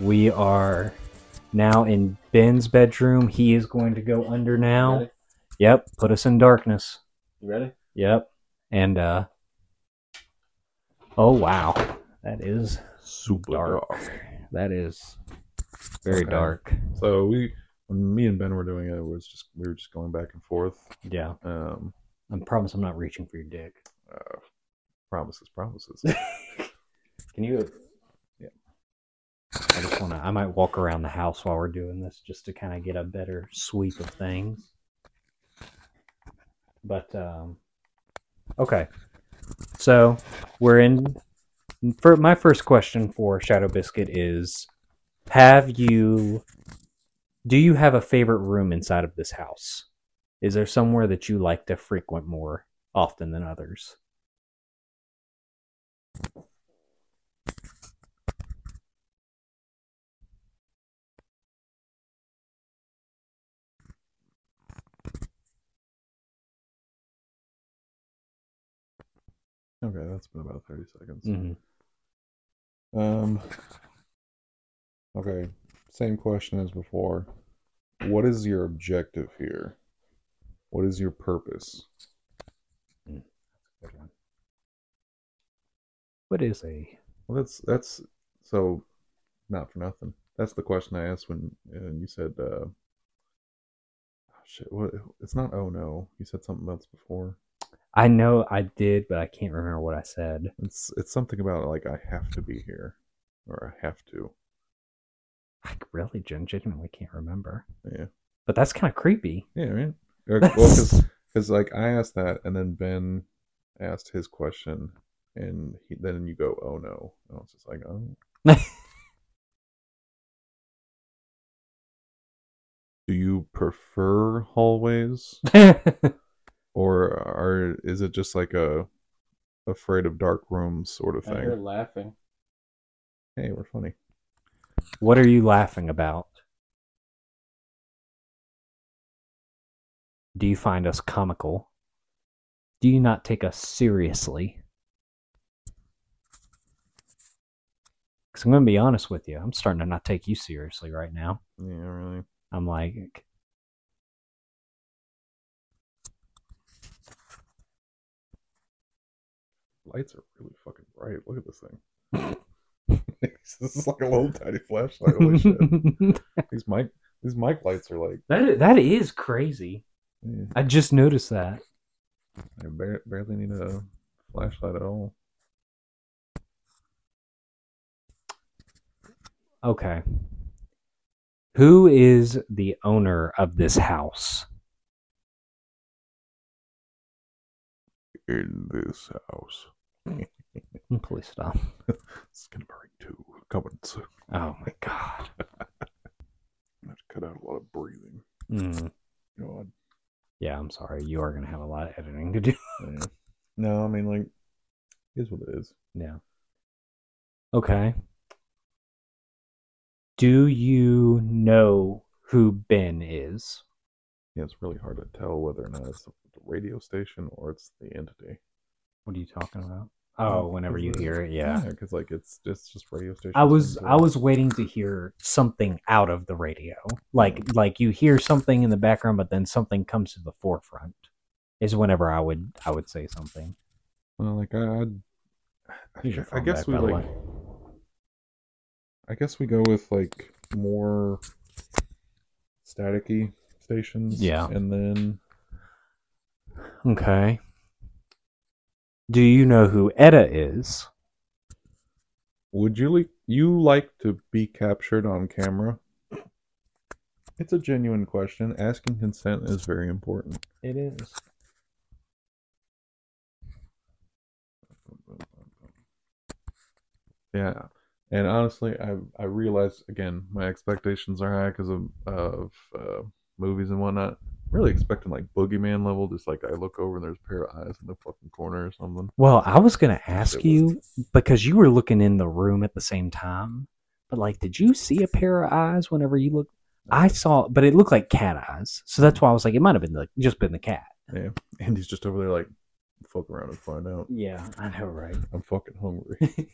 We are now in Ben's bedroom. He is going to go under now. Ready? Yep. Put us in darkness. You ready? Yep. And, uh, oh, wow. That is Super dark. That is very Okay. dark. So we, when me and Ben were doing it, it was just we were just going back and forth. Yeah. Um, I promise I'm not reaching for your dick. uh, promises, promises. Can you? I just want to. I might walk around the house while we're doing this just to kind of get a better sweep of things. But um, okay. So we're in. For my first question for Shadow Biscuit is: Have you? Do you have a favorite room inside of this house? Is there somewhere that you like to frequent more often than others? Okay, that's been about thirty seconds. Mhm. Um. Okay, same question as before. What is your objective here? What is your purpose? Good. What is a Well, that's that's so not for nothing. That's the question I asked when and you said, uh, oh, "Shit, what? It's not. Oh no, you said something else before. I know I did, but I can't remember what I said. It's it's something about like I have to be here, or I have to. I really gen- genuinely can't remember. Yeah, But that's kind of creepy. yeah, right. Well, because like I asked that, and then Ben asked his question, and he, then you go, "Oh no," and I was just like, "Oh." Do you prefer hallways? or are is it just like a afraid of dark rooms sort of I hear thing? laughing. Hey, we're funny. what are you laughing about? Do you find us comical? Do you not take us seriously? Because I'm going to be honest with you. I'm starting to not take you seriously right now. Yeah, really. I'm like, Lights are really fucking bright. Look at this thing. this is like a little tiny flashlight. Holy shit! These mic these mic lights are like that, that is crazy. yeah, I just noticed that. I bar- barely need a flashlight at all. Okay. Who is the owner of this house? In this house, Please stop. Skinamarink two coming soon. Oh my god. I have to cut out a lot of breathing. Mm. Know, Yeah, I'm sorry. You are going to have a lot of editing to do. yeah. No, I mean like, it is what it is. Yeah. Okay. Do you know who Ben is? Yeah, it's really hard to tell whether or not it's the radio station or it's the entity. What are you talking about? Oh, whenever you hear it, yeah. because like it's it's just radio station. I was I was waiting to hear something out of the radio. Like hmm. like you hear something in the background but then something comes to the forefront. Is whenever I would I would say something. well, like I, I'd, I, I phone guess we like. I guess we go with like more staticky stations. Yeah. and then Okay. Do you know who Etta is? would you like you like to be captured on camera? It's a genuine question. Asking consent is very important. It is. Yeah, and honestly, I I realize again my expectations are high because of of uh, movies and whatnot. Really expecting like boogeyman level, just like I look over and there's a pair of eyes in the fucking corner or something. Well, I was gonna ask It you because you were looking in the room at the same time. But like, did you see a pair of eyes whenever you looked? I saw, but it looked like cat eyes. So that's why I was like, it might have been the, just been the cat. Yeah, and he's just over there like Fuck around and find out. Yeah, I know, right? I'm fucking hungry.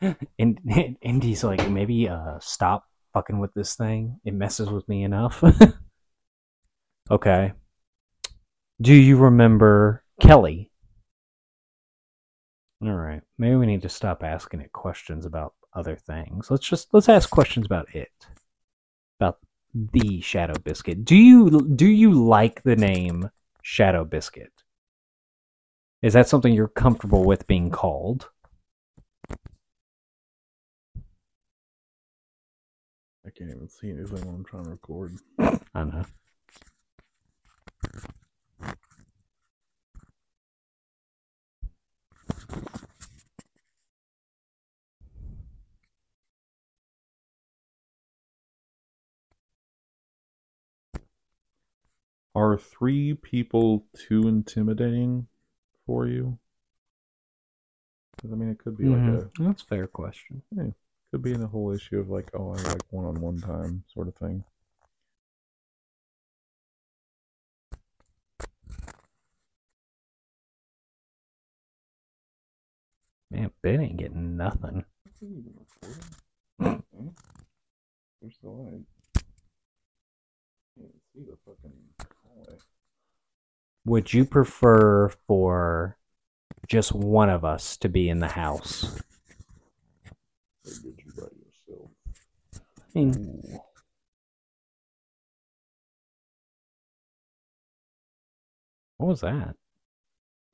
and, and Indy's like, maybe uh stop fucking with this thing. It messes with me enough. okay. Do you remember Kelly? All right. Maybe we need to stop asking it questions about other things. Let's just let's ask questions about it. About the Shadow Biscuit. Do you do you like the name Shadow Biscuit? Is that something you're comfortable with being called? I can't even see anything when I'm trying to record. I know. Are three people too intimidating for you? I mean, it could be Mhm. like a That's a fair question. could be the whole issue of like, oh, I like one-on-one time sort of thing. Man, Ben ain't getting nothing. There's the light. Can't see the fucking hallway. Would you prefer for just one of us to be in the house? Did you by yourself. I mean, what was that?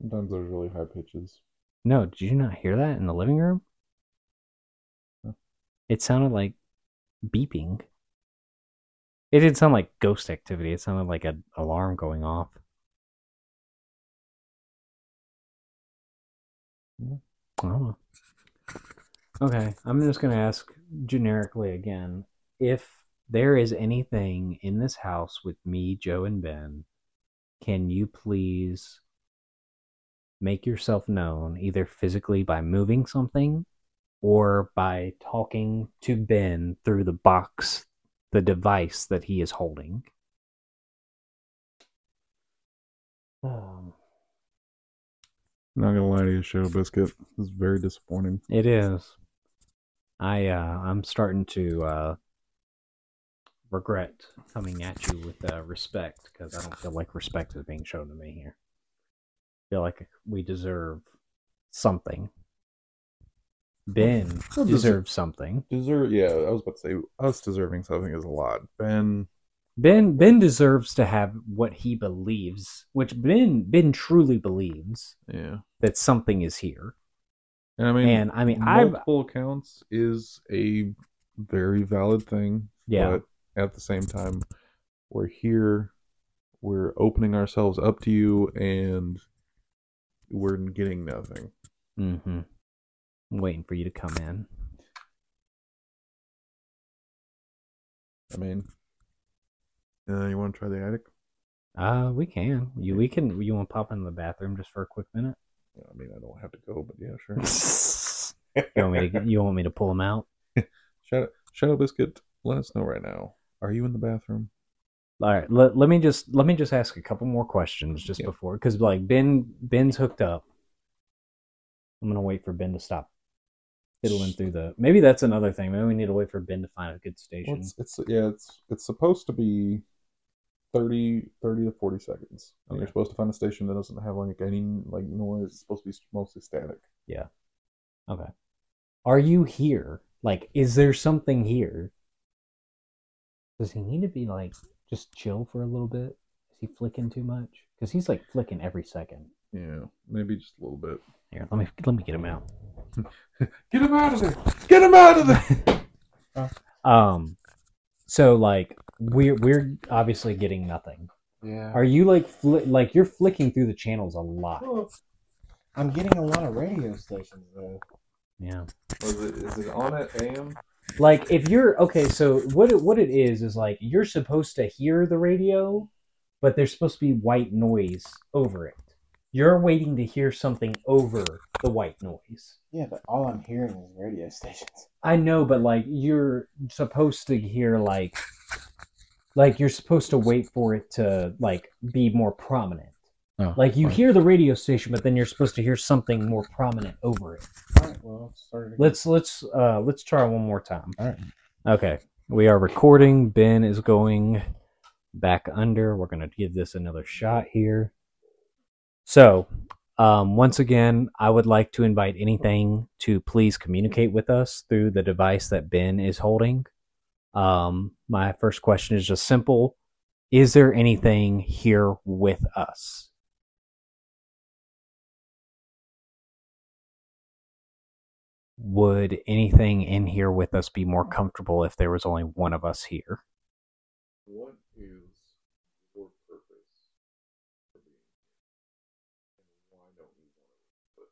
Sometimes there's really high pitches. No, did you not hear that in the living room? It sounded like beeping. It didn't sound like ghost activity. It sounded like an alarm going off. Hmm. Yeah. Oh. Okay, I'm just going to ask generically again if there is anything in this house with me, Joe, and Ben, can you please make yourself known either physically by moving something or by talking to Ben through the box, the device that he is holding? Um, Not gonna lie to you, Shadow Biscuit. This is very disappointing. It is. I uh I'm starting to uh regret coming at you with uh, respect because I don't feel like respect is being shown to me here. Feel like we deserve something. Ben Well, deserves something. Deserve, yeah. I was about to say us deserving something is a lot. Ben, Ben Ben deserves to have what he believes, which Ben Ben truly believes yeah. that something is here. And I mean, And I mean, I've multiple accounts is a very valid thing. yeah. But at the same time, we're here. We're opening ourselves up to you, and we're getting nothing. Mm-hmm. I'm waiting for you to come in. I mean, uh, you want to try the attic? Uh, we can. You we can. You want to pop in the bathroom just for a quick minute? Yeah, I mean, I don't have to go, but yeah, sure. you want me to? You want me to pull them out? Shadow, Shadow Biscuit, let us know right now. Are you in the bathroom? All right. Let, let me just let me just ask a couple more questions just Yeah. before, because like Ben Ben's hooked up. I'm gonna wait for Ben to stop fiddling through the. Maybe that's another thing. Maybe we need to wait for Ben to find a good Well, station. it's, it's yeah, it's it's supposed to be 30, 30 to forty seconds. And you're supposed to find a station that doesn't have like any like noise. It's supposed to be mostly static. Yeah. Okay. Are you here? Like, is there something here? Does he need to be like just chill for a little bit? Is he flicking too much? Because he's like flicking every second. Yeah, maybe just a little bit. Here, let me let me get him out. Get him out of there! Get him out of there! Um, so like we're we're obviously getting nothing. Yeah. Are you like fli- like you're flicking through the channels a lot? I'm getting a lot of radio stations though. Yeah. Was it, is it on at AM? Like if you're okay, so what it, what it is is like you're supposed to hear the radio, but there's supposed to be white noise over it. You're waiting to hear something over the white noise. Yeah, but all I'm hearing is radio stations. I know, but like you're supposed to hear like like you're supposed to wait for it to like be more prominent. Oh, Like you fine. hear the radio station, but then you're supposed to hear something more prominent over it. Alright, well, let's start. Let's let's uh let's try one more time. Alright. Okay. We are recording. Ben is going back under. We're gonna give this another shot here. So, um, once again, I would like to invite anything to please communicate with us through the device that Ben is holding. Um, my first question is just simple: Is there anything here with us? Would anything in here with us be more comfortable if there was only one of us here? What is your purpose for being here? And why don't you want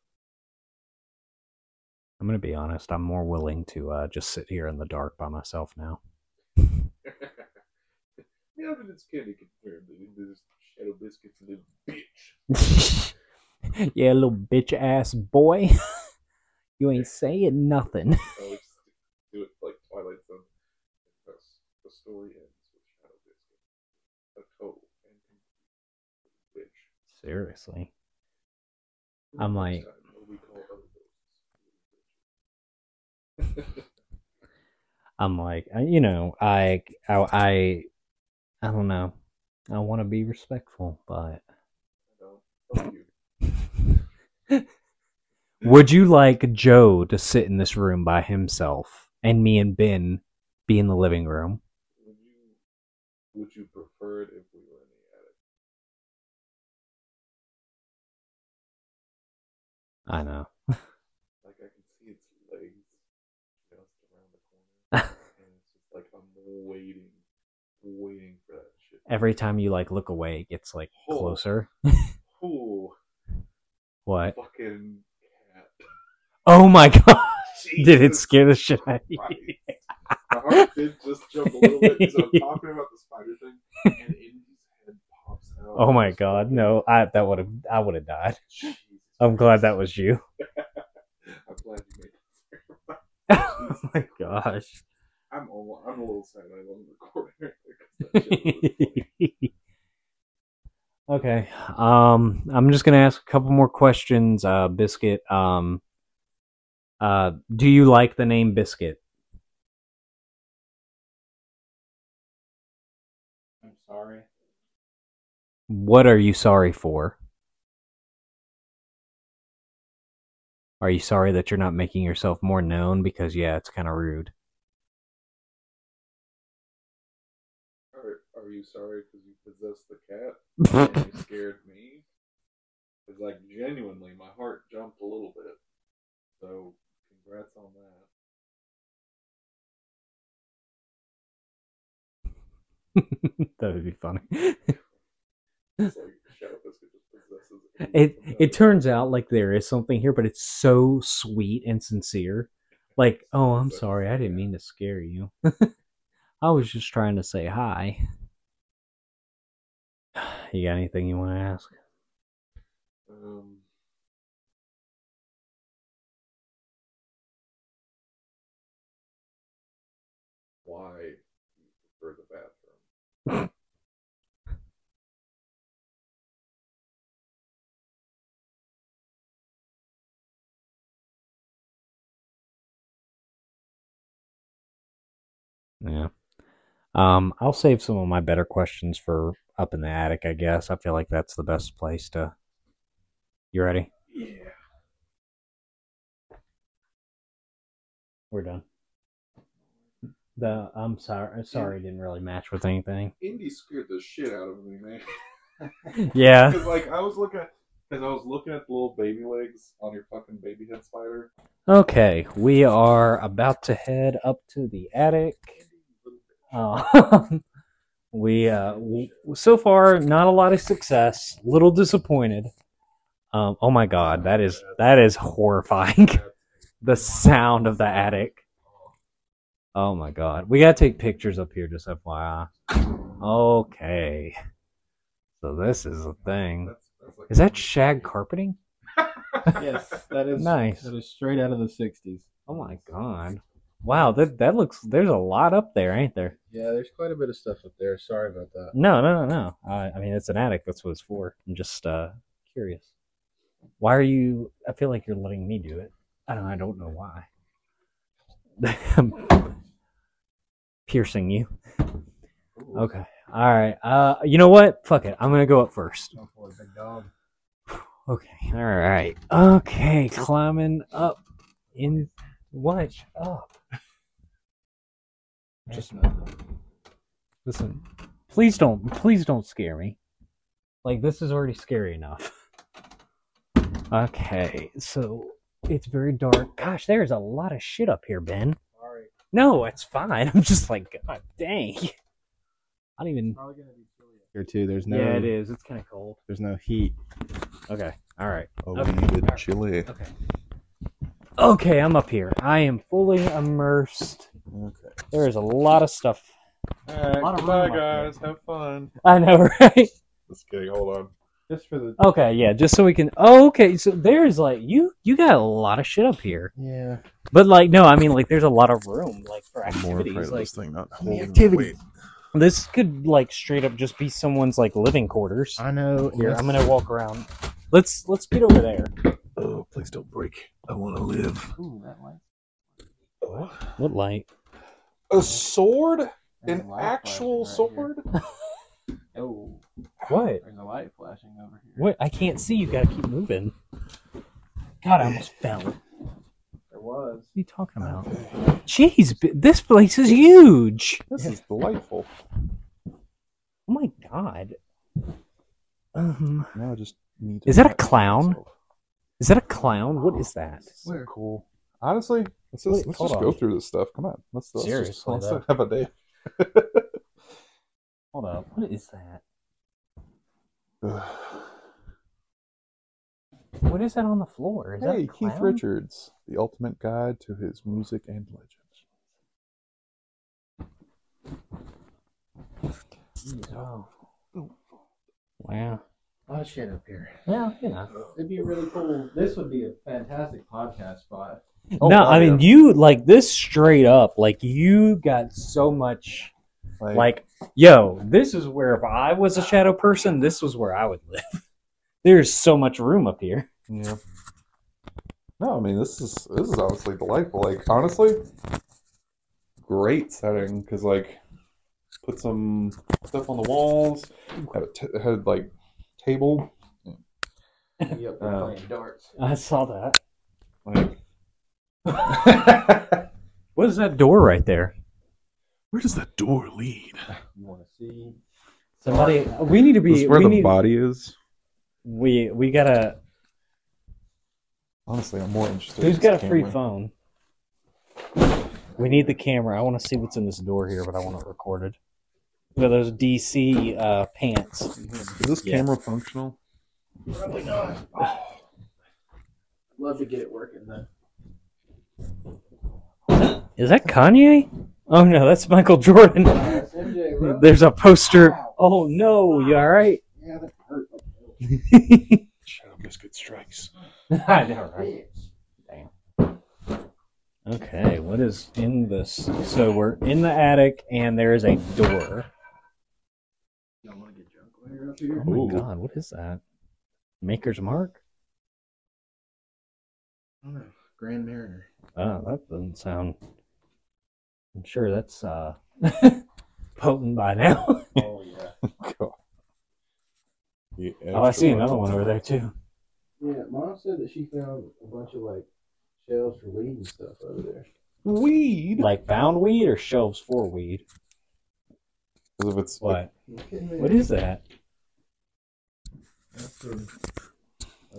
I'm gonna be honest. I'm more willing to uh, just sit here in the dark by myself now. yeah, but it's candy compared to this shadow biscuits little bitch. yeah, little bitch ass boy. you ain't saying nothing. I do it like Twilight Zone. The story ends with. A total and bitch. Seriously. I'm like- Next time, what we call other ghosts. I'm like, uh, you know, I, I, I, I don't know. I want to be respectful, but fuck you. Mm. would you like Joe to sit in this room by himself and me and Ben be in the living room? Would you would you prefer it if we were in the attic? I know. Like I can see its legs just around the corner, and it's just like I'm waiting, waiting for that shit. Every time you like look away, it gets like Oh. closer. Ooh, What? fucking! Oh my god! Did it scare the shit out of you? My heart did just jump a little bit because I'm talking about the spider thing, and Indy's head pops out. Oh my god! No, I that would have I would have died. Jesus I'm glad that was you. I'm glad you made it. oh my gosh. I'm almost, I'm a little sad I wasn't recording right there 'cause that shit was funny. okay. Um, I'm just gonna ask a couple more questions. Uh, Biscuit. Um, uh, do you like the name Biscuit? I'm sorry. What are you sorry for? Are you sorry that you're not making yourself more known? Because yeah, it's kind of rude. Are, are you sorry because you possessed the cat and you scared me? Because, like, genuinely, my heart jumped a little bit. that. would be funny. It's like Shadow Biscuit just possesses It it turns out like there is something here, but it's so sweet and sincere. Like, oh, I'm sorry, I didn't mean to scare you. I was just trying to say hi. You got anything you want to ask? Um, Yeah. Um, I'll save some of my better questions for up in the attic, I guess. I feel like that's the best place to. You ready? Yeah. We're done. The I'm sorry, sorry, didn't really match with anything. Indy scared the shit out of me, man. Yeah. Because like I was looking at, because I was looking at the little baby legs on your fucking baby head spider. Okay, we are about to head up to the attic. Uh, we uh, w- so far not a lot of success. Little disappointed. Um, oh my god, that is that is horrifying. the sound of the attic. Oh my god, we gotta take pictures up here, just FYI. Okay, so this is a thing. That's, that's like Is that shag carpeting? Yes, that is Nice. That is straight out of the '60s. Oh my god. Wow, that that looks. There's a lot up there, ain't there? Yeah, there's quite a bit of stuff up there. Sorry about that. No, no, no, no. I, I mean, it's an attic. That's what it's for. I'm just uh, curious. Why are you? I feel like you're letting me do it. I don't. I don't know why. Piercing you. Okay. All right. Uh, you know what? Fuck it. I'm gonna go up first. Go for it, big dog. Okay. All right. Okay. Climbing up. In what? Up. Just Listen. Please don't. Please don't scare me. Like this is already scary enough. Okay. So it's very dark. Gosh, there's a lot of shit up here, Ben. Sorry. No, it's fine. I'm just like, God dang. I don't even. Probably gonna be chilly. here too. There's no. Yeah, it is. It's kind of cold. There's no heat. Okay. All right. Oh, Okay. we needed chili. Okay. Okay, I'm up here. I am fully immersed. Okay. There is a lot of stuff. All right. lot of Goodbye, guys. Have fun. I know, right? Just kidding. Hold on. Just for the. Okay, yeah, just so we can. Oh, okay. So there's like you you got a lot of shit up here, Yeah. but like no, I mean like there's a lot of room like for I'm more afraid activities. of Like this thing not the holding activity. this could like straight up just be someone's like living quarters. I know. Here, yes. I'm gonna walk around. Let's let's get over there. Oh, please don't break. I want to live. Ooh, that light. What What light? A sword? An actual flashing right sword? here. What? there's a light flashing over here. What? I can't see. You gotta keep moving. God, I almost fell. What There was. are you talking about? Jeez, b- this place is huge. This is delightful. Oh my god. Um, Now I just need to Is that a not clown? myself. is that a clown? What is that? This is so Where? cool. Honestly, let's just, Wait, let's hold just on. go through this stuff. Come on. Let's, let's Seriously, just let's though. have a day. Hold up. What is that? What is that on the floor? Is that hey, a Keith? Richards, the ultimate guide to his music and legends. Oh. Wow. A lot of shit up here. Yeah, you know. It'd be really cool. This would be a fantastic podcast spot. Oh, no, wow, I mean you like this straight up. Like you got so much. Like, Like, yo, this is where if I was a shadow person, this was where I would live. There's so much room up here. yeah. No, I mean this is this is honestly delightful. Like honestly, great setting because like put some stuff on the walls. Had a t- had like table. Yep, we're Uh, playing darts. I saw that. Like What is that door right there? Where does that door lead? You want to see? Somebody, we need to This be. is where we the need, body is. We we gotta. Honestly, I'm more interested. Who's in got a this free phone? We need the camera. I want to see what's in this door here, but I want it recorded. Look at those DC uh, pants. Is this Yeah. camera functional? Probably not. Love to get it working though. Is that Kanye? Oh no, that's Michael Jordan. That's MJ, bro. There's a poster. Ow. Oh no, you all right? Yeah, that hurt. Shadow biscuit strikes. I know, right? Bitch. Okay, what is in this? So we're in the attic, and there is a door. Y'all want to get drunk while up here? Oh my Ooh. god, what is that? Maker's Mark? I don't know. Grand Marnier. Oh, that doesn't sound. I'm sure that's uh potent by now. Oh yeah. God. The oh, I see another one over there too. Yeah, mom said that she found a bunch of like shelves for weed and stuff over there. Weed. Like found weed or shelves for weed? Because if it's What? You kidding me? What is that? That's some-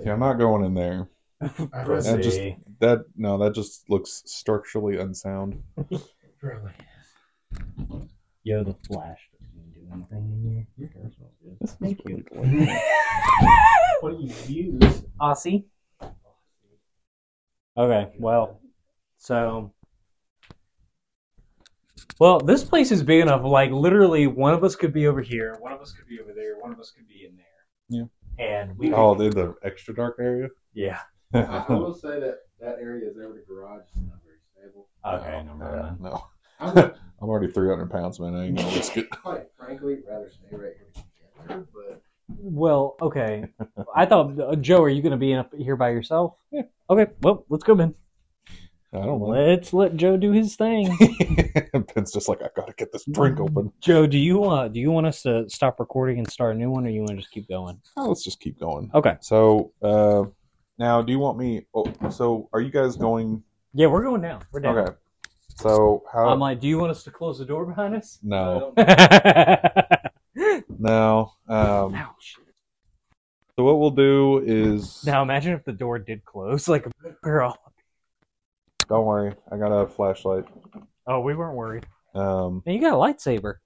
yeah, I'm not going in there. I That just that no, that just looks structurally unsound. Really? Yo, the flash doesn't do anything in here. Your hair smells good. This Thank is really you. What do you use? Aussie. Okay, well, so. Well, this place is big enough. Like literally, one of us could be over here, one of us could be over there, one of us could be in there. Yeah. And we. Oh, they're the extra dark area. yeah. I, I will say that that area is over the garage. It's not very table. Okay, no, Yeah, man. no. I would, I'm already 300 pounds, man. I ain't gonna risk it. quite frankly, rather stay right here together, but Well, okay. I thought uh, Joe, are you going to be up here by yourself? Yeah. Okay. Well, let's go, Ben. I don't mind. Let's let Joe do his thing. Ben's just like, I gotta get this drink open. Joe, do you want do you want us to stop recording and start a new one, or you want to just keep going? Oh, let's just keep going. Okay. So, uh, now, do you want me? Oh, so, are you guys going? Yeah, we're going down. We're down. Okay. So, how? I'm like, do you want us to close the door behind us? no, now, no. Um, so what we'll do is, now imagine if the door did close, like a girl. don't worry, I got a flashlight. Oh, we weren't worried. Um, And you got a lightsaber.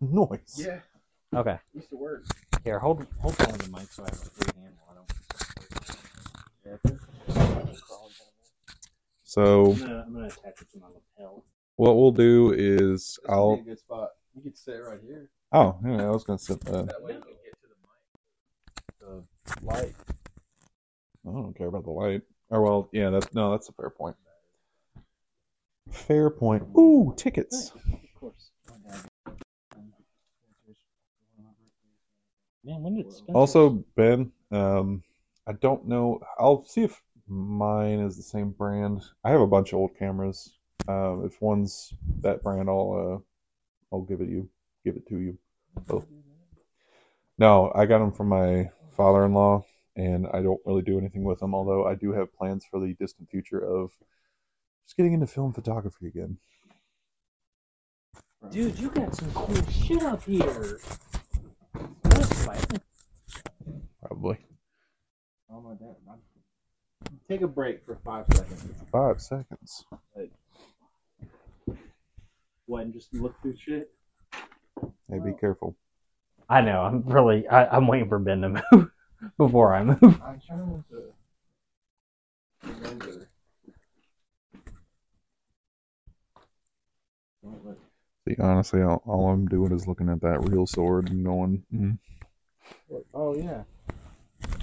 noise. yeah, Okay. used to work. Here, hold hold on to the mic so I have a free hand while So I'm gonna, I'm gonna attach it to my lapel. what we'll do is, This I'll. a good spot. You could sit right here. Oh, yeah, I was gonna sit. Uh, That way you can get to the mic. The light. I don't care about the light. Or well, yeah, that's no, that's a fair point. Fair point. Ooh, tickets. Of course. Man, when did Spencer? Also, Ben, um, I don't know. I'll see if mine is the same brand. I have a bunch of old cameras. Um, if one's that brand, I'll uh, I'll give it you, give it to you. Oh. No, I got them from my father-in-law, and I don't really do anything with them. Although I do have plans for the distant future of just getting into film photography again. Dude, you got some cool shit up here. Probably Oh my dad. I'm- Take a break for five seconds. five seconds. What, and just look through shit? Hey, be careful. I know. I'm really. I, I'm waiting for Ben to move before I move. I'm trying to remember. See, honestly, all, all I'm doing is looking at that real sword and going, mm. Oh yeah.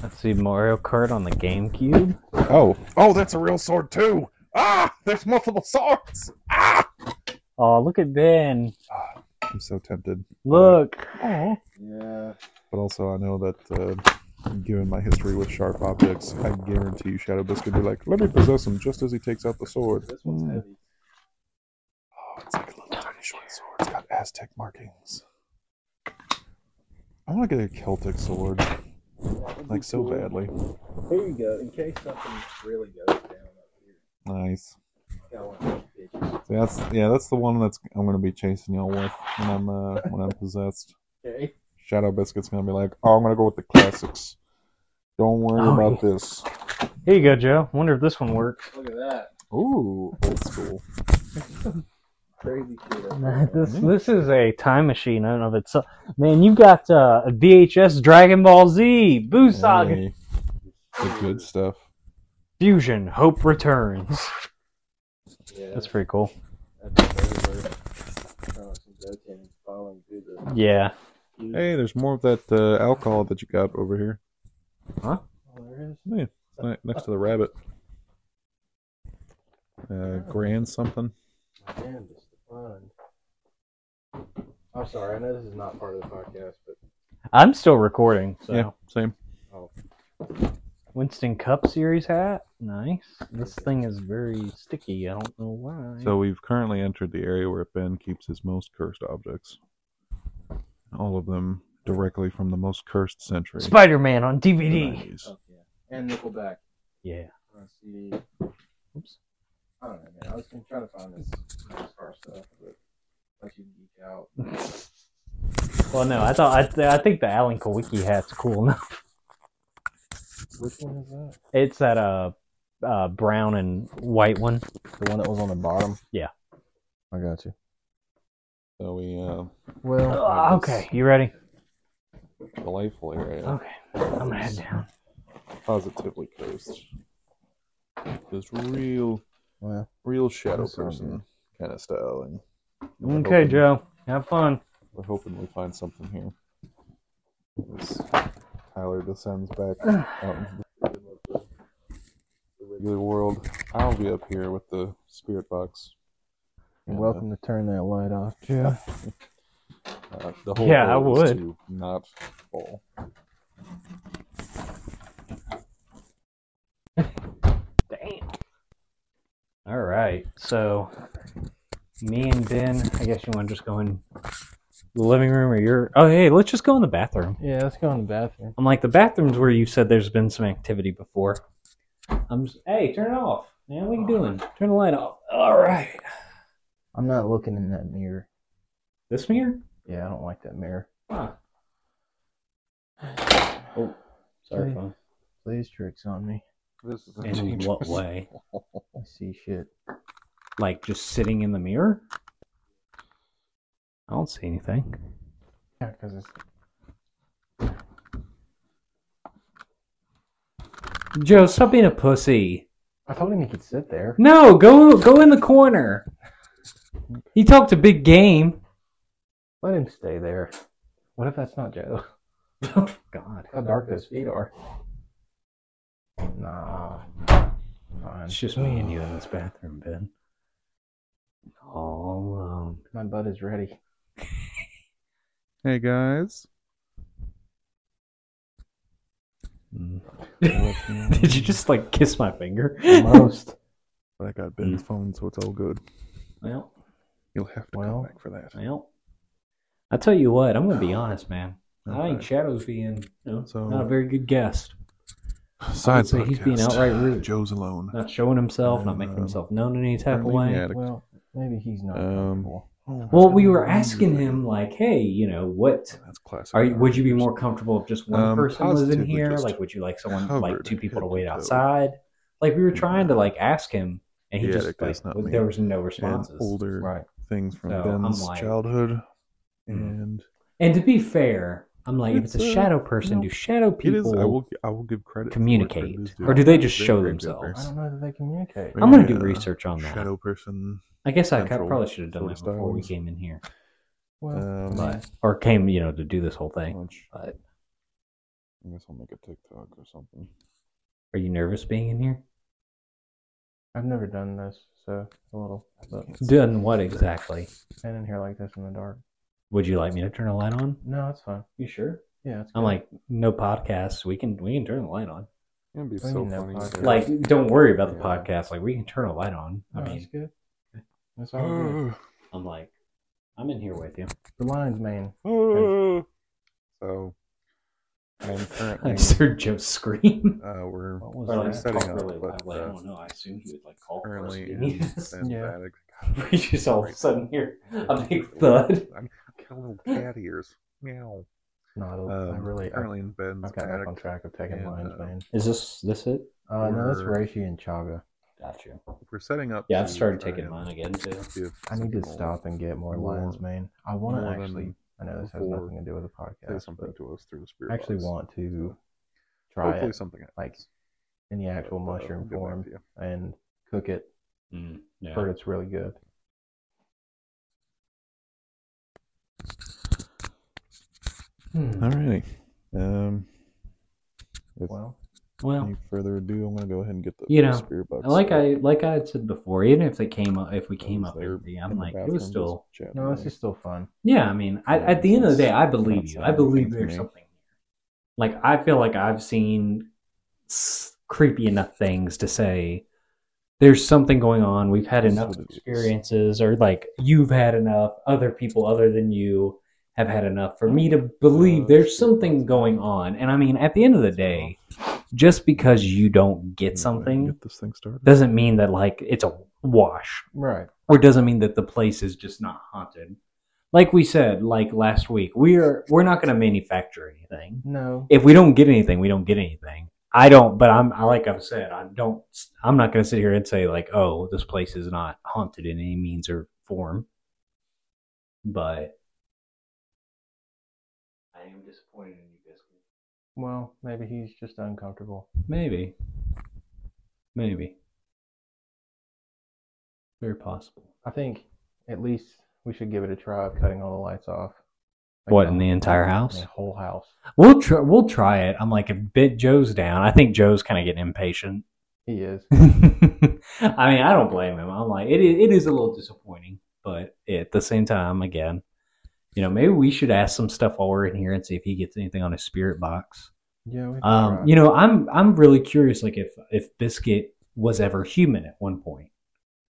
Let's see Mario Kart on the GameCube. "Oh, oh, that's a real sword too! Ah, there's multiple swords! Ah!" Oh, look at Ben. I'm so tempted, Look. Oh. Yeah. but also I know that, uh, given my history with sharp objects, I guarantee you, Shadow Biscuit be like, "Let me possess him," just as he takes out the sword. This one's Mm. heavy. Oh, it's like a little tiny short sword. It's got Aztec markings. I want to get a Celtic sword, That would be like so cool. badly. Here you go. In case something really goes down up here. Nice. Got one of those pictures. See, that's yeah, that's the one that's I'm gonna be chasing y'all with when I'm uh, when I'm possessed. Okay. Shadow Biscuit's gonna be like, oh, I'm gonna go with the classics. Don't worry Oh, about yeah. this. Here you go, Joe. Wonder if this one works. Look at that. Ooh, old school. Crazy shit. up there. this this is a time machine I don't and of itself. Man, You've got uh, a VHS Dragon Ball Z, Buu Saga, Hey, the good stuff. Fusion, Hope Returns. Yeah. That's pretty cool. That's over. Oh, some Goten falling through the. Yeah. Hey, there's more of that uh, alcohol that you got over here. Huh? Oh, there is. Yeah, it's next to the rabbit. Uh, grand something. Man, just to. I'm sorry. I know this is not part of the podcast, but I'm still recording. So Yeah, same. Oh. Winston Cup Series hat, nice. This thing is very sticky. I don't know why. So we've currently entered the area where Ben keeps his most cursed objects. All of them directly from the most cursed century. Spider-Man on the DVD. 90s. oh, yeah. And Nickelback Yeah. on CD. Oops. I don't know, man. I was gonna try to find this NASCAR stuff, but let you geek out. Well, no, I thought I, th- I think the Alan Kulwicki hat's cool enough. Which one is that? It's that uh, uh brown and white one. The one that was on the bottom. Yeah. I got you. So we uh, Well, Uh, okay, you ready? delightful area. Okay, I'm gonna head down. Positively cursed. This real, well, real shadow person kind of style. And we're Okay, hoping- Joe, have fun. We're hoping we find something here. As Tyler descends back out into the regular world. I'll be up here with the spirit box. You're And, welcome to turn that light off, Joe. Uh, the whole Yeah, I is would. not fall. All right. So, me and Ben, I guess you want to just go in the living room or you're. Oh, hey, let's just go in the bathroom. Yeah, let's go in the bathroom. I'm like, the bathroom's where you said there's been some activity before. I'm just, hey, turn it off. Man, what are you doing? Turn the light off. All right. I'm not looking in that mirror. This mirror? Yeah, I don't like that mirror. Huh. Oh, sorry, Hey. phone. Plays tricks on me. This is a In dangerous- what way? I see shit. Like just sitting in the mirror? I don't see anything. Yeah, because it's Joe, stop being a pussy. I told him he could sit there. No, go go in the corner. He talked a big game. Let him stay there. What if that's not Joe? Oh, God. How dark those feet are. Nah. Fine. It's just me and you in this bathroom, Ben. All alone. My butt is ready. Hey guys. Mm. Did you just like kiss my finger? Most. But I got Ben's phone, so it's all good. Well, You'll have to Well, come back for that. well. I tell you what, I'm gonna be honest, man. I think Okay. Shadow's being, you know, So- not a very good guest. Side say he's being outright rude. Joe's alone. Not showing himself, not making Um, himself known in any type of currently in way. the. Well, maybe he's not Um, comfortable. Well, we were asking him like, hey, you know, what That's classic. are you, would you be more comfortable if just one Um, person was in positively here? just Like, would you like someone like covered two people to head wait to outside? Like, we were trying to like ask him, and he The just like is not me. there was no and responses. older Right. things from So, I'm Ben's like- childhood, Mm. and And to be fair, I'm like, if it's It's, a uh, shadow person, no, do shadow it is. people I will. I will give credit. communicate, Ben or do they just He's show very good themselves? I don't know that they communicate. I'm gonna do research on that. Shadow person. I guess I probably should have done sort that of before we came in here, Well, Um, but or came, you know, to do this whole thing. Lunch. But I guess I'll make a TikTok or something. are you nervous being in here? I've never done this, so a little. But Done what exactly? standing here like this in the dark. Would you like me to turn a light on? No, it's fine. You sure? Yeah, it's I'm good. like, no podcasts. We can we can turn the light on. It'd be What so mean no funny. podcast? Like, don't worry about the Yeah. podcast. Like, we can turn a light on. I No, that's mean, good. That's all good. I'm like, I'm in here with you. The lion's mane. so, I'm I currently. just heard Joe scream. Uh, we're What was Or like that? setting talk up, really but, loudly. I uh, don't know. I assume he would like call for us. currently to in be- Yeah. attic. We just all of a sudden hear a big thud. I got little cat ears. Meow. No, I, Um, I really. I, currently in Ben's I've got back attic. on track of taking lines, lion's uh, mane. Is this this it? Uh, no, that's we're- Reishi and Chaga. Got you. We're setting up. Yeah, I've started taking and mine again too. I need to stop and get more, more- lion's mane. I want to actually. I know this has nothing to do with the podcast. Say podcast, something but to us through the spirit. I actually box. want to try Hopefully it something happens. like in the actual But, uh, mushroom we'll get back form and cook it. Mm, yeah. Heard it's really good. Hmm. Alrighty. Um, Well, Well, any further ado, I'm gonna go ahead and get the You know, spirit box. like I like I had said before, even if they came up, if we came up empty, I'm like, it was still. no, this is still fun. Yeah, I mean, I, at the end of the day, I believe you. I believe there's something here. Like I feel like I've seen creepy enough things to say there's something going on. We've had enough what it is. experiences, or like you've had enough. Other people other than you have had enough for me to believe Uh, there's something going on. And I mean, at the end of the day, just because you don't get something Get this thing started. doesn't mean that like it's a wash Right. or doesn't mean that the place is just not haunted like we said like last week we're we're not going to manufacture anything No. if we don't get anything we don't get anything i don't but i'm I, like i've said i don't i'm not going to sit here and say like oh this place is not haunted in any means or form. But i am disappointed in you biscuit. Well, maybe he's just uncomfortable. maybe. Maybe. Very possible. I think at least we should give it a try of cutting all the lights off. Like what in the entire the house whole house. We'll try. We'll try it. I'm like, if Bit Joe's down, I think Joe's kind of getting impatient. He is. I mean, I don't blame him. I'm like, it is, it is a little disappointing, but at the same time, again, you know, maybe we should ask some stuff while we're in here and see if he gets anything on his spirit box. Yeah. We Um, you know, I'm I'm really curious, like if if Biscuit was ever human at one point.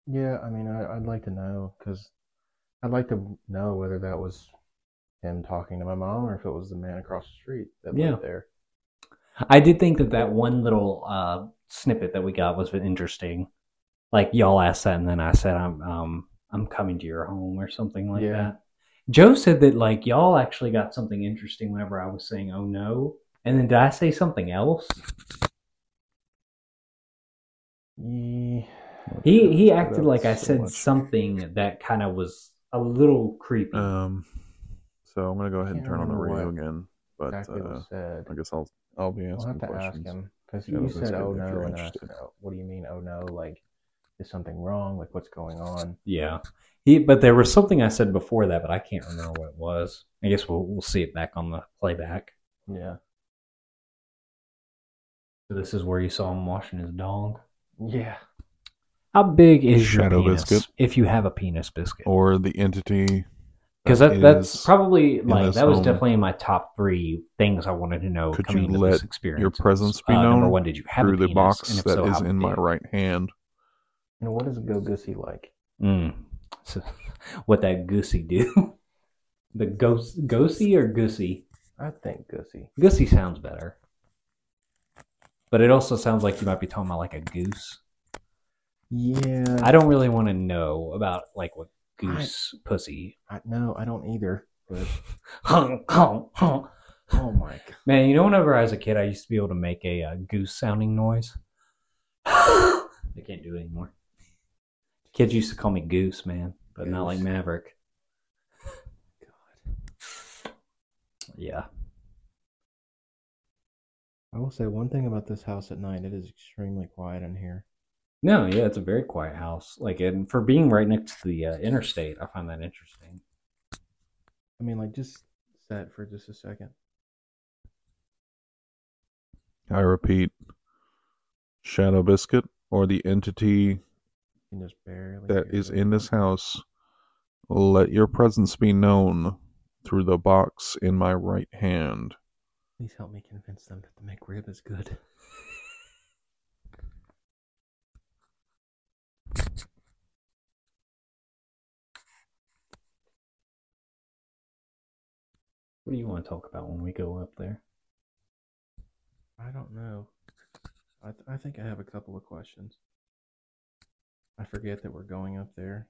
Yeah, I mean, I, I'd like to know because I'd like to know whether that was him talking to my mom or if it was the man across the street that Yeah. lived there. I did think that that one little uh, snippet that we got was interesting. Like y'all asked that, and then I said, "I'm um I'm coming to your home" or something like Yeah. that. Joe said that like y'all actually got something interesting whenever I was saying, "Oh no," and then did I say something else? Yeah. He he acted like I said much. something that kind of was a little creepy. Um, so I'm gonna go ahead and turn on the radio what again, but exactly uh, said. I guess I'll I'll be I'll asking have to questions. ask him because Yeah, you said, "Oh no," and I said, oh, "What do you mean, oh no? Like, is something wrong? Like, what's going on?" Yeah. He, but there was something I said before that, but I can't remember what it was. I guess we'll we'll see it back on the playback. Yeah. So this is where you saw him washing his dog. Yeah. How big is Shadow your penis? biscuit. If you have a penis biscuit, Or the entity. Because that, that's probably like that was home. definitely my top three things I wanted to know Could coming you into let this experience. your presence be Uh, Number known one, did you have a through the box And if that so, is in my big? right hand. And what does a go goosey like? Mm. So, what that goosey do? the ghost, ghosty or goosey? I think goosey. Goosey sounds better. But it also sounds like you might be talking about like a goose. Yeah. I don't really want to know about like what goose pussy. I, no, I don't either. But Man, oh my god. Man, you know, whenever I was a kid, I used to be able to make a uh, goose sounding noise. I can't do it anymore. Kids used to call me Goose, man, but not like Goose. Maverick. Yeah. I will say one thing about this house at night. It is extremely quiet in here. No, yeah, it's a very quiet house. Like, and for being right next to the uh, interstate, I find that interesting. I mean, like, just set for just a second. I repeat, Shadow Biscuit or the entity You can just barely. that hear is the- in this house, let your presence be known through the box in my right hand. Please help me convince them that the McRib is good. What do you want to talk about when we go up there? I don't know. I th- I think I have a couple of questions. I forget that we're going up there.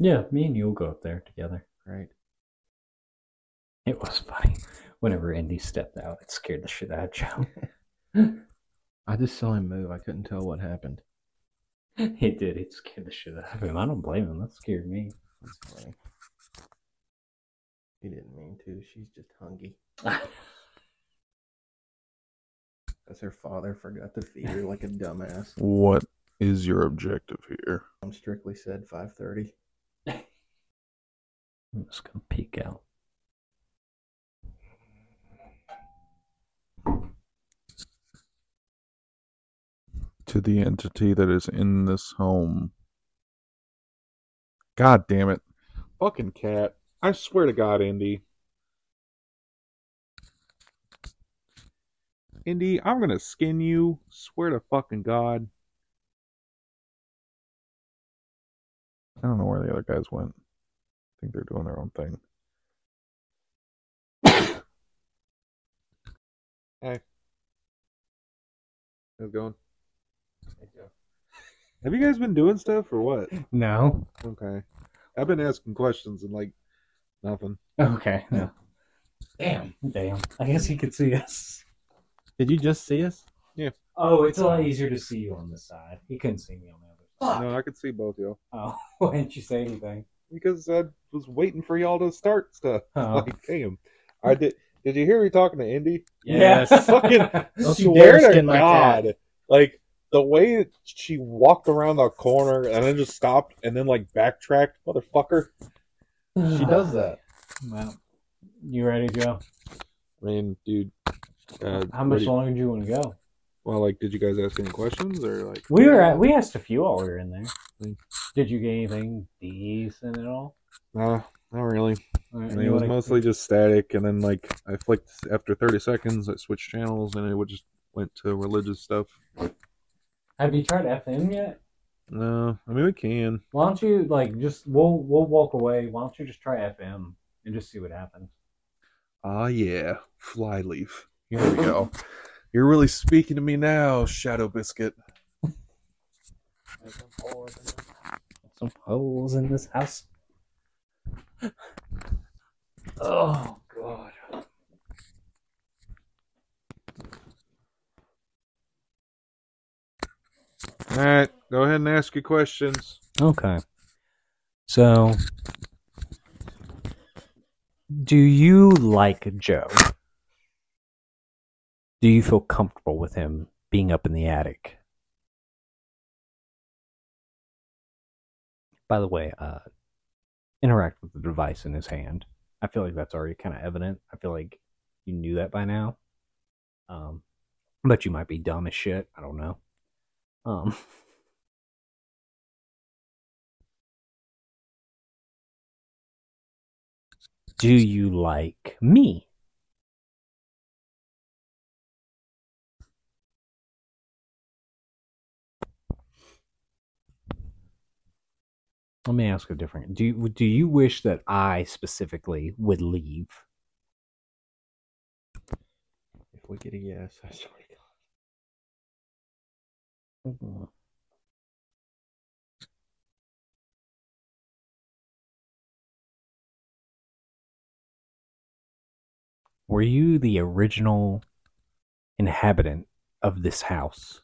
Yeah, me and you'll go up there together. Right. It was funny. Whenever Indy stepped out, it scared the shit out of Joe. I just saw him move. I couldn't tell what happened. it did. It scared the shit out of him. I don't blame him. That scared me. That's funny. He didn't mean to. She's just hungry. Because her father forgot to feed her like a dumbass. What is your objective here? I'm strictly said 5:30. I'm just gonna peek out. To the entity that is in this home. God damn it. Fucking cat. I swear to God, Indy. Indy, I'm gonna skin you. Swear to fucking God. I don't know where the other guys went. I think they're doing their own thing. hey. How's it going? Have you guys been doing stuff or what? No. Okay. I've been asking questions and like nothing. Okay. No. Damn. Damn. I guess he could see us. Did you just see us? Yeah. Oh, it's a lot easier to see you on this side. He couldn't see me on the other side. No, I could see both y'all. Oh, why didn't you say anything? Because I was waiting for y'all to start stuff. Oh. Like, damn. I did did you hear me talking to Indy? Yes. Fucking swear to skin my cat. God. Like the way that she walked around the corner and then just stopped and then like backtracked, motherfucker. She does that. Well, you ready, Joe? I mean, dude. Uh, How much ready- longer do you want to go? Well, like, did you guys ask any questions or like? We were at, we asked a few while we were in there. Mm. Did you get anything decent at all? Nah, not really. All right, I mean, it was wanna- mostly just static, and then like I flicked after 30 seconds, I switched channels, and it would just went to religious stuff. Have you tried FM yet? No, I mean we can. Why don't you like just we'll we'll walk away. Why don't you just try FM and just see what happens? Ah, yeah, Flyleaf. Here we go. You're really speaking to me now, Shadow Biscuit. Some holes in this house. Oh god. All right, go ahead and ask your questions. Okay. So, do you like Joe? Do you feel comfortable with him being up in the attic? By the way, uh, interact with the device in his hand. I feel like that's already kind of evident. I feel like you knew that by now. Um, but you might be dumb as shit. I don't know. Um, do you like me? Let me ask a different. Do you, do you wish that I specifically would leave? If we get a yes, I swear to God. Mm-hmm. Were you the original inhabitant of this house?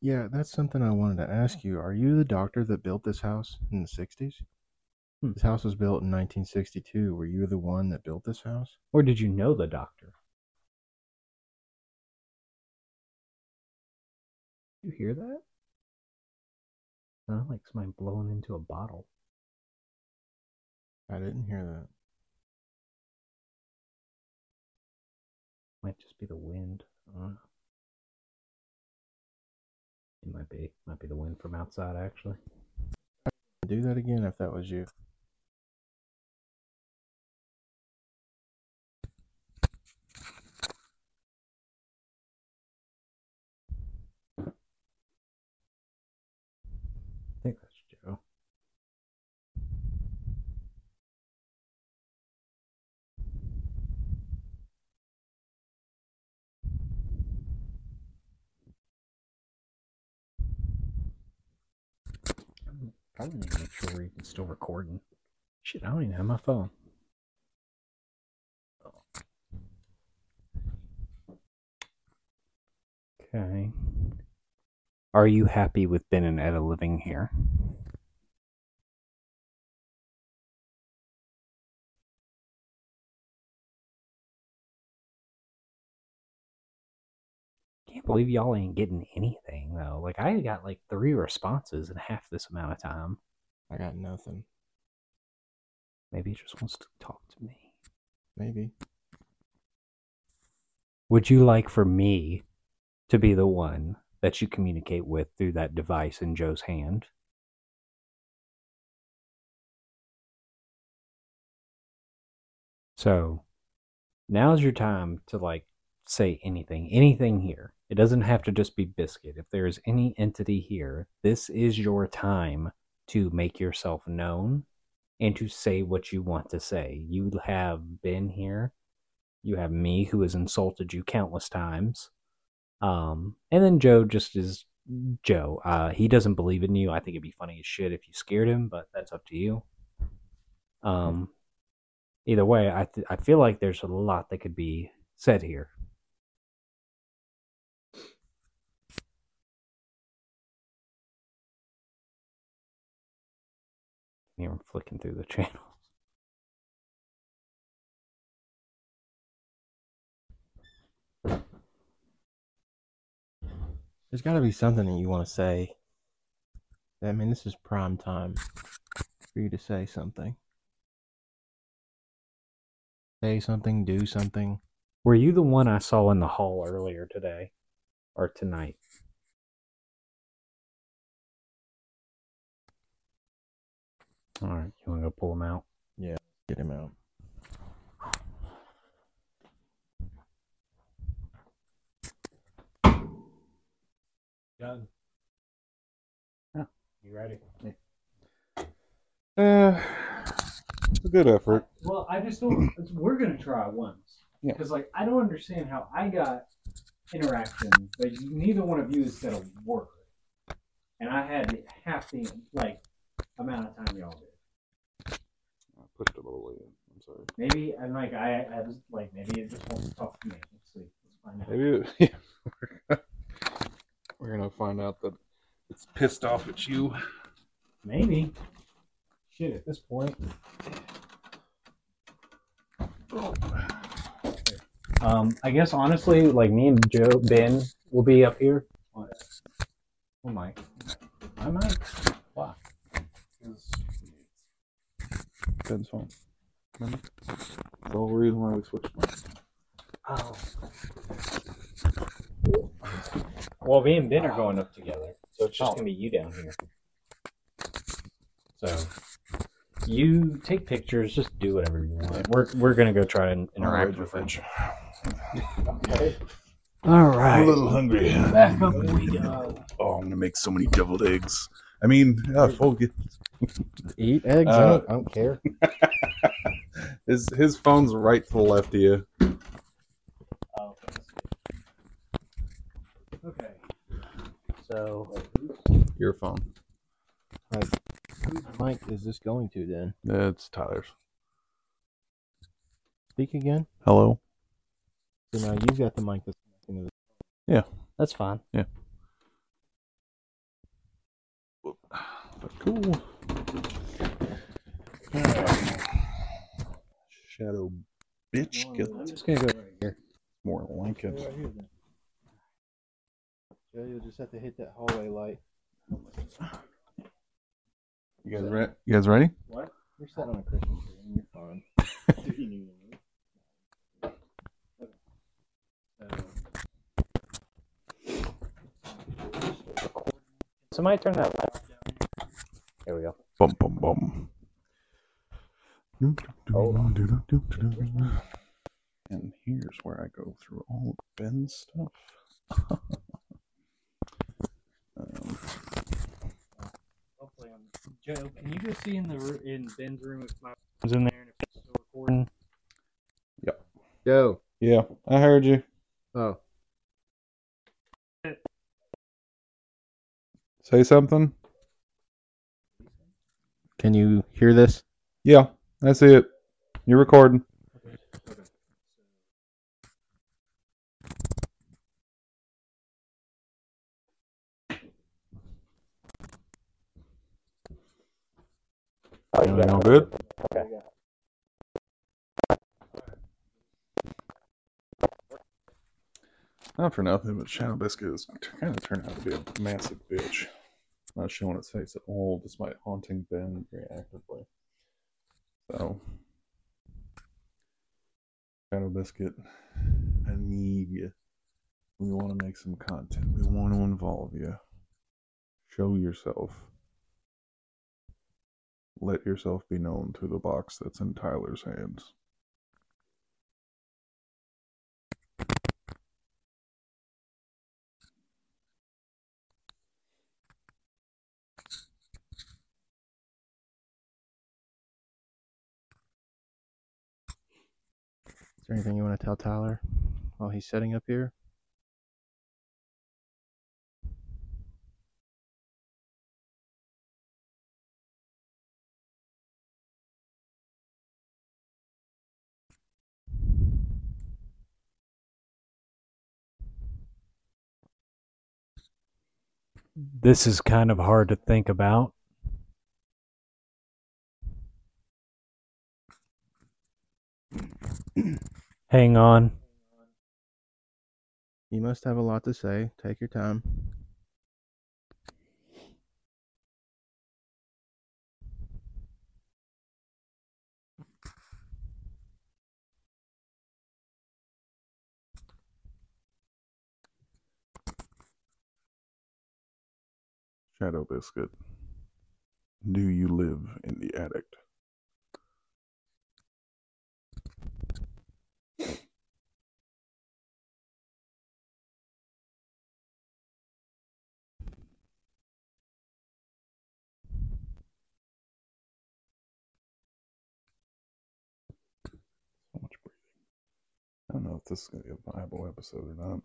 Yeah, that's something I wanted to ask you. Are you the doctor that built this house in the 60s? Hmm. This house was built in 1962. Were you the one that built this house? Or did you know the doctor? You hear that? Sound like somebody blowing into a bottle. I didn't hear that. Might just be the wind. I. It might be. Might be the wind from outside, actually. Do that again if that was you. I think that's Joe. Probably need to make sure can still recording. Shit, I don't even have my phone. Okay. Are you happy with Ben and Etta living here? Believe y'all ain't getting anything though. Like I got like three responses in half this amount of time. I got nothing. Maybe he just wants to talk to me. Maybe. Would you like for me to be the one that you communicate with through that device in Joe's hand? So now's your time to like say anything, anything here. It doesn't have to just be Biscuit. If there is any entity here, this is your time to make yourself known and to say what you want to say. You have been here. You have me who has insulted you countless times. Um, and then Joe just is Joe. Uh, he doesn't believe in you. I think it'd be funny as shit if you scared him, but that's up to you. Um, either way, I th- I feel like there's a lot that could be said here. Here I'm flicking through the channels. There's got to be something that you want to say. I mean, this is prime time for you to say something. Say something, do something. Were you the one I saw in the hall earlier today? or tonight? All right, you want to go pull them out? Yeah, get him out. Done. Yeah. You ready? Uh, it's a good effort. Well, I just don't. We're gonna try once. Yeah. Because like I don't understand how I got interaction, but neither one of you has said a word, and I had half the like amount of time y'all did. Pushed it all the way in. I'm sorry. Maybe and like I, I was like maybe it just won't talk to me. Let's see. Let's find out. Maybe it, yeah. we're gonna find out that it's pissed off at you. Maybe. Shit. At this point. Um, I guess honestly, like me and Joe Ben will be up here. Oh my, my mic. Wow. Ben's phone. Remember? That's the whole reason why we switched. mics. Oh. Well, me and Ben are going up together, so it's just gonna be you down here. So you take pictures, just do whatever you want. We're we're gonna go try and interact with it. All I'm right. a little hungry. Back up we go. Oh, I'm gonna make so many deviled eggs. I mean, yeah, fuck it. Eat eggs. I, Uh, don't, I don't care. His his phone's right to the left of you. Oh, okay. So Your phone. Whose mic is this going to then? It's Tyler's. Speak again. Hello. So now you've got the mic that's connecting to the. Yeah. That's fine. But cool. Shadow bitch. Get I'm just gonna go right here. more like it. Right here. Joe, you'll just have to hit that hallway light. You guys ready? You guys ready? What? You're sitting on a Christmas tree and you're fine. Somebody turn that light down. There we go. Bum bum bum. Hold on. And here's where I go through all of Ben's stuff. um, Joe, can you go see in the in Ben's room if my phone's in there and if it's still recording? Yep. Joe. yeah, I heard you. Oh. Say something. Can you hear this? Yeah, I see it. You're recording. Everything all good? Not for nothing, but Shadow Biscuit is kind of turned out to be a massive bitch. Not showing its face at all, despite haunting Ben very actively. So, Shadow Biscuit, I need you. We want to make some content. We want to involve you. Show yourself. Let yourself be known through the box that's in Tyler's hands. There anything you want to tell Tyler while he's setting up here? This is kind of hard to think about. Hang on. You must have a lot to say. Take your time. Shadow Biscuit, do you live in the attic? I don't know if this is going to be a viable episode or not.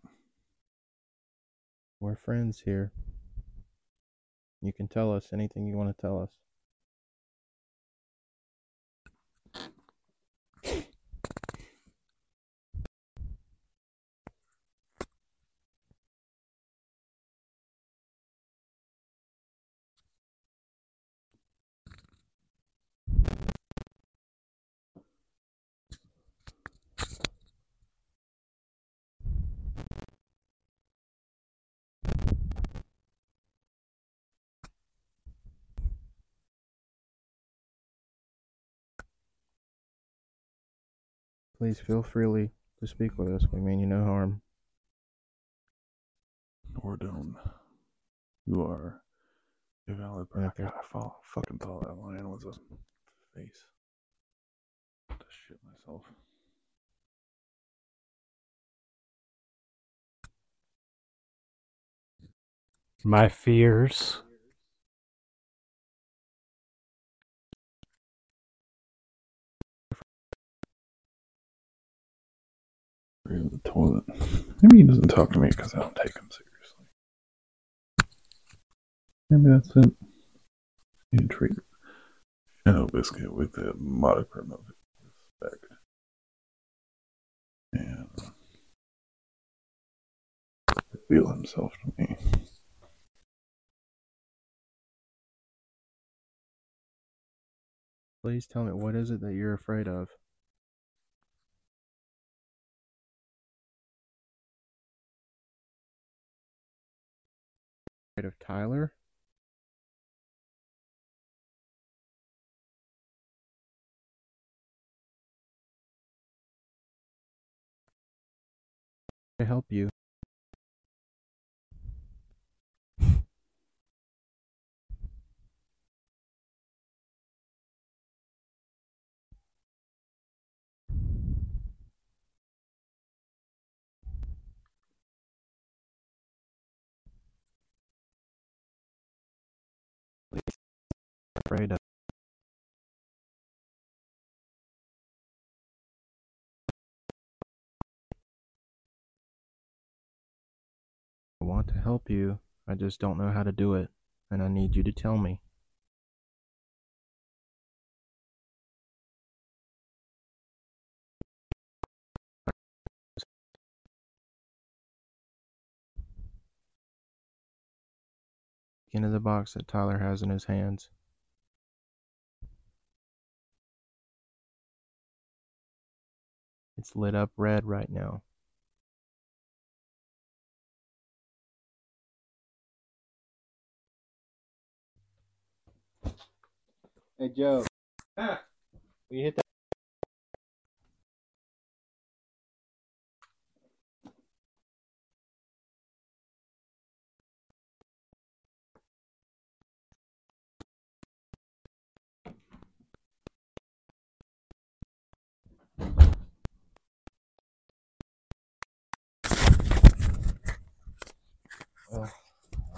We're friends here. You can tell us anything you want to tell us. Please feel freely to speak with us. We mean you no harm. Or don't. You are a valid person. Okay. God, I fall, fucking thought that lion was a face. To shit myself. My fears. The toilet. Maybe he doesn't talk to me because I don't take him seriously. Maybe that's it. You treat Shadow Biscuit with a modicum of respect. And uh, reveal himself to me. Please tell me what is it that you're afraid of? Tyler? To help you. Afraid want to help you. I just don't know how to do it, and I need you to tell me. Into the box that Tyler has in his hands. It's lit up red right now. Hey Joe. Ah, Will you hit that?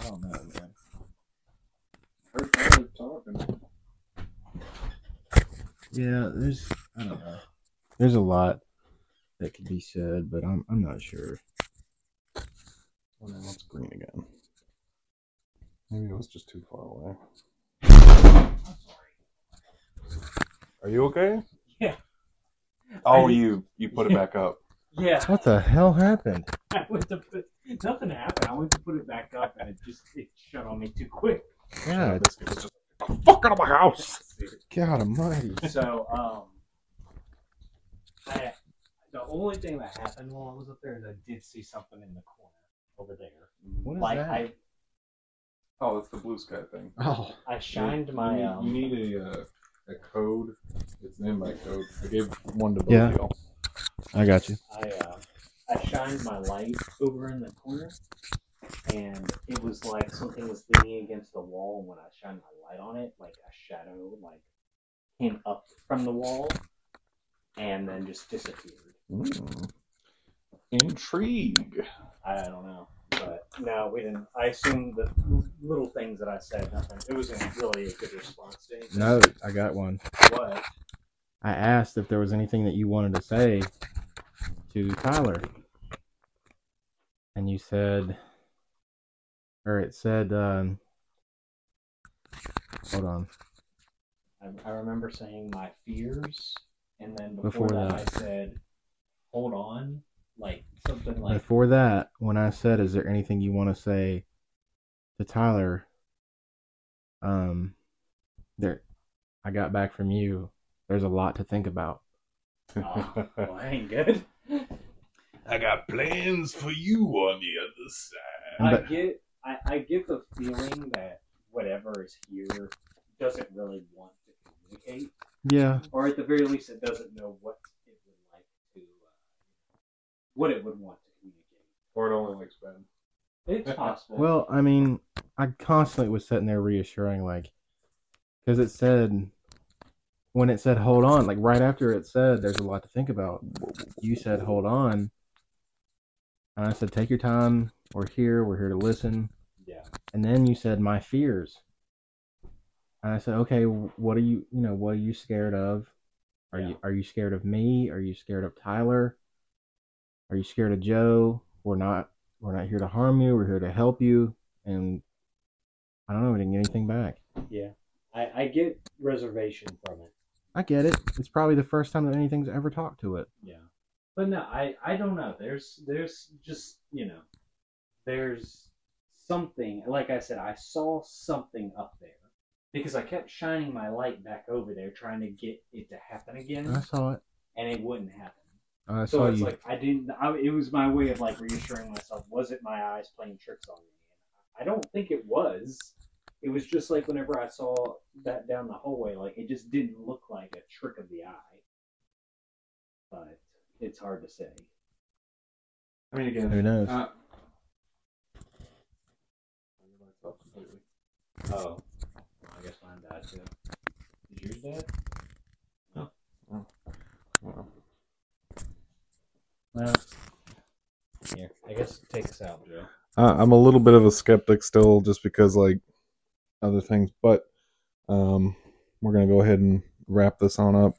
Don't know, man. First time talking. Yeah, there's I don't know. There's a lot that could be said, but I'm I'm not sure. Oh, no, it's green again. Maybe it was just too far away. Are you okay? Yeah. Oh, I- you you put it back up. Yeah. What the hell happened? I went to put nothing happened. I went to put it back up and it just it shut on me too quick. God, This was just fuck out of my house. God Almighty! So um, I the only thing that happened while I was up there is I did see something in the corner over there. What is like that? I Oh, it's the blue sky thing. oh, I shined my You need, um. you need a uh, a code. It's in my code. I gave one to both Yeah. of y'all. I got you. I uh, I shined my light over in the corner, and it was like something was leaning against the wall. And when I shined my light on it, like a shadow like came up from the wall and then just disappeared. Mm. Intrigue. I don't know, but no, we didn't. I assume the little things that I said, nothing. It wasn't really a good response to anything. No, I got one. What? I asked if there was anything that you wanted to say to Tyler. And you said, or it said, um, hold on. I, I remember saying my fears, and then before, Before that, that. I said, "Hold on," like something like Before that, when I said, is there anything you want to say to Tyler? Um, there, I got back from you. There's a lot to think about. oh, well, that ain't good. I got plans for you on the other side. I get, I, I get the feeling that whatever is here doesn't really want to communicate, Yeah, or at the very least, it doesn't know what it would like to, uh, what it would want to communicate. Or it only likes Ben. It's possible. Well, I mean, I constantly was sitting there reassuring, like, because it said, when it said hold on, like right after it said there's a lot to think about, you said hold on. And I said, take your time. We're here. We're here to listen. yeah. And then you said, my fears. And I said, okay, what are you, you know, what are you scared of? Are Yeah. you, are you scared of me? Are you scared of Tyler? Are you scared of Joe? We're not, we're not here to harm you. We're here to help you. And I don't know. We didn't get anything back. Yeah. I, I get reservation from it. I get it. It's probably the first time that anything's ever talked to it. Yeah. But no, I, I don't know. There's there's just you know there's something like I said, I saw something up there. Because I kept shining my light back over there trying to get it to happen again I saw it. and it wouldn't happen. I So saw it's you. like I didn't I, it was my way of like reassuring myself, was it my eyes playing tricks on me? I don't think it was. It was just like whenever I saw that down the hallway, like it just didn't look like a trick of the eye. But it's hard to say. I mean, again, Who knows? Uh, I knew. Oh, I guess mine died too. Is yours dead? Well, No. Here, I guess take us out, Joe. Uh, I'm a little bit of a skeptic still, just because like other things. But um, we're gonna go ahead and wrap this on up.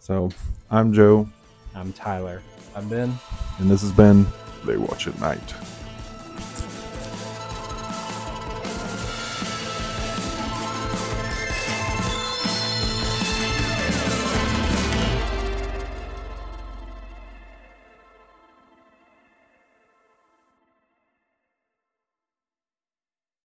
So I'm Joe, I'm Tyler. I'm Ben. and this has been They Watch at Night.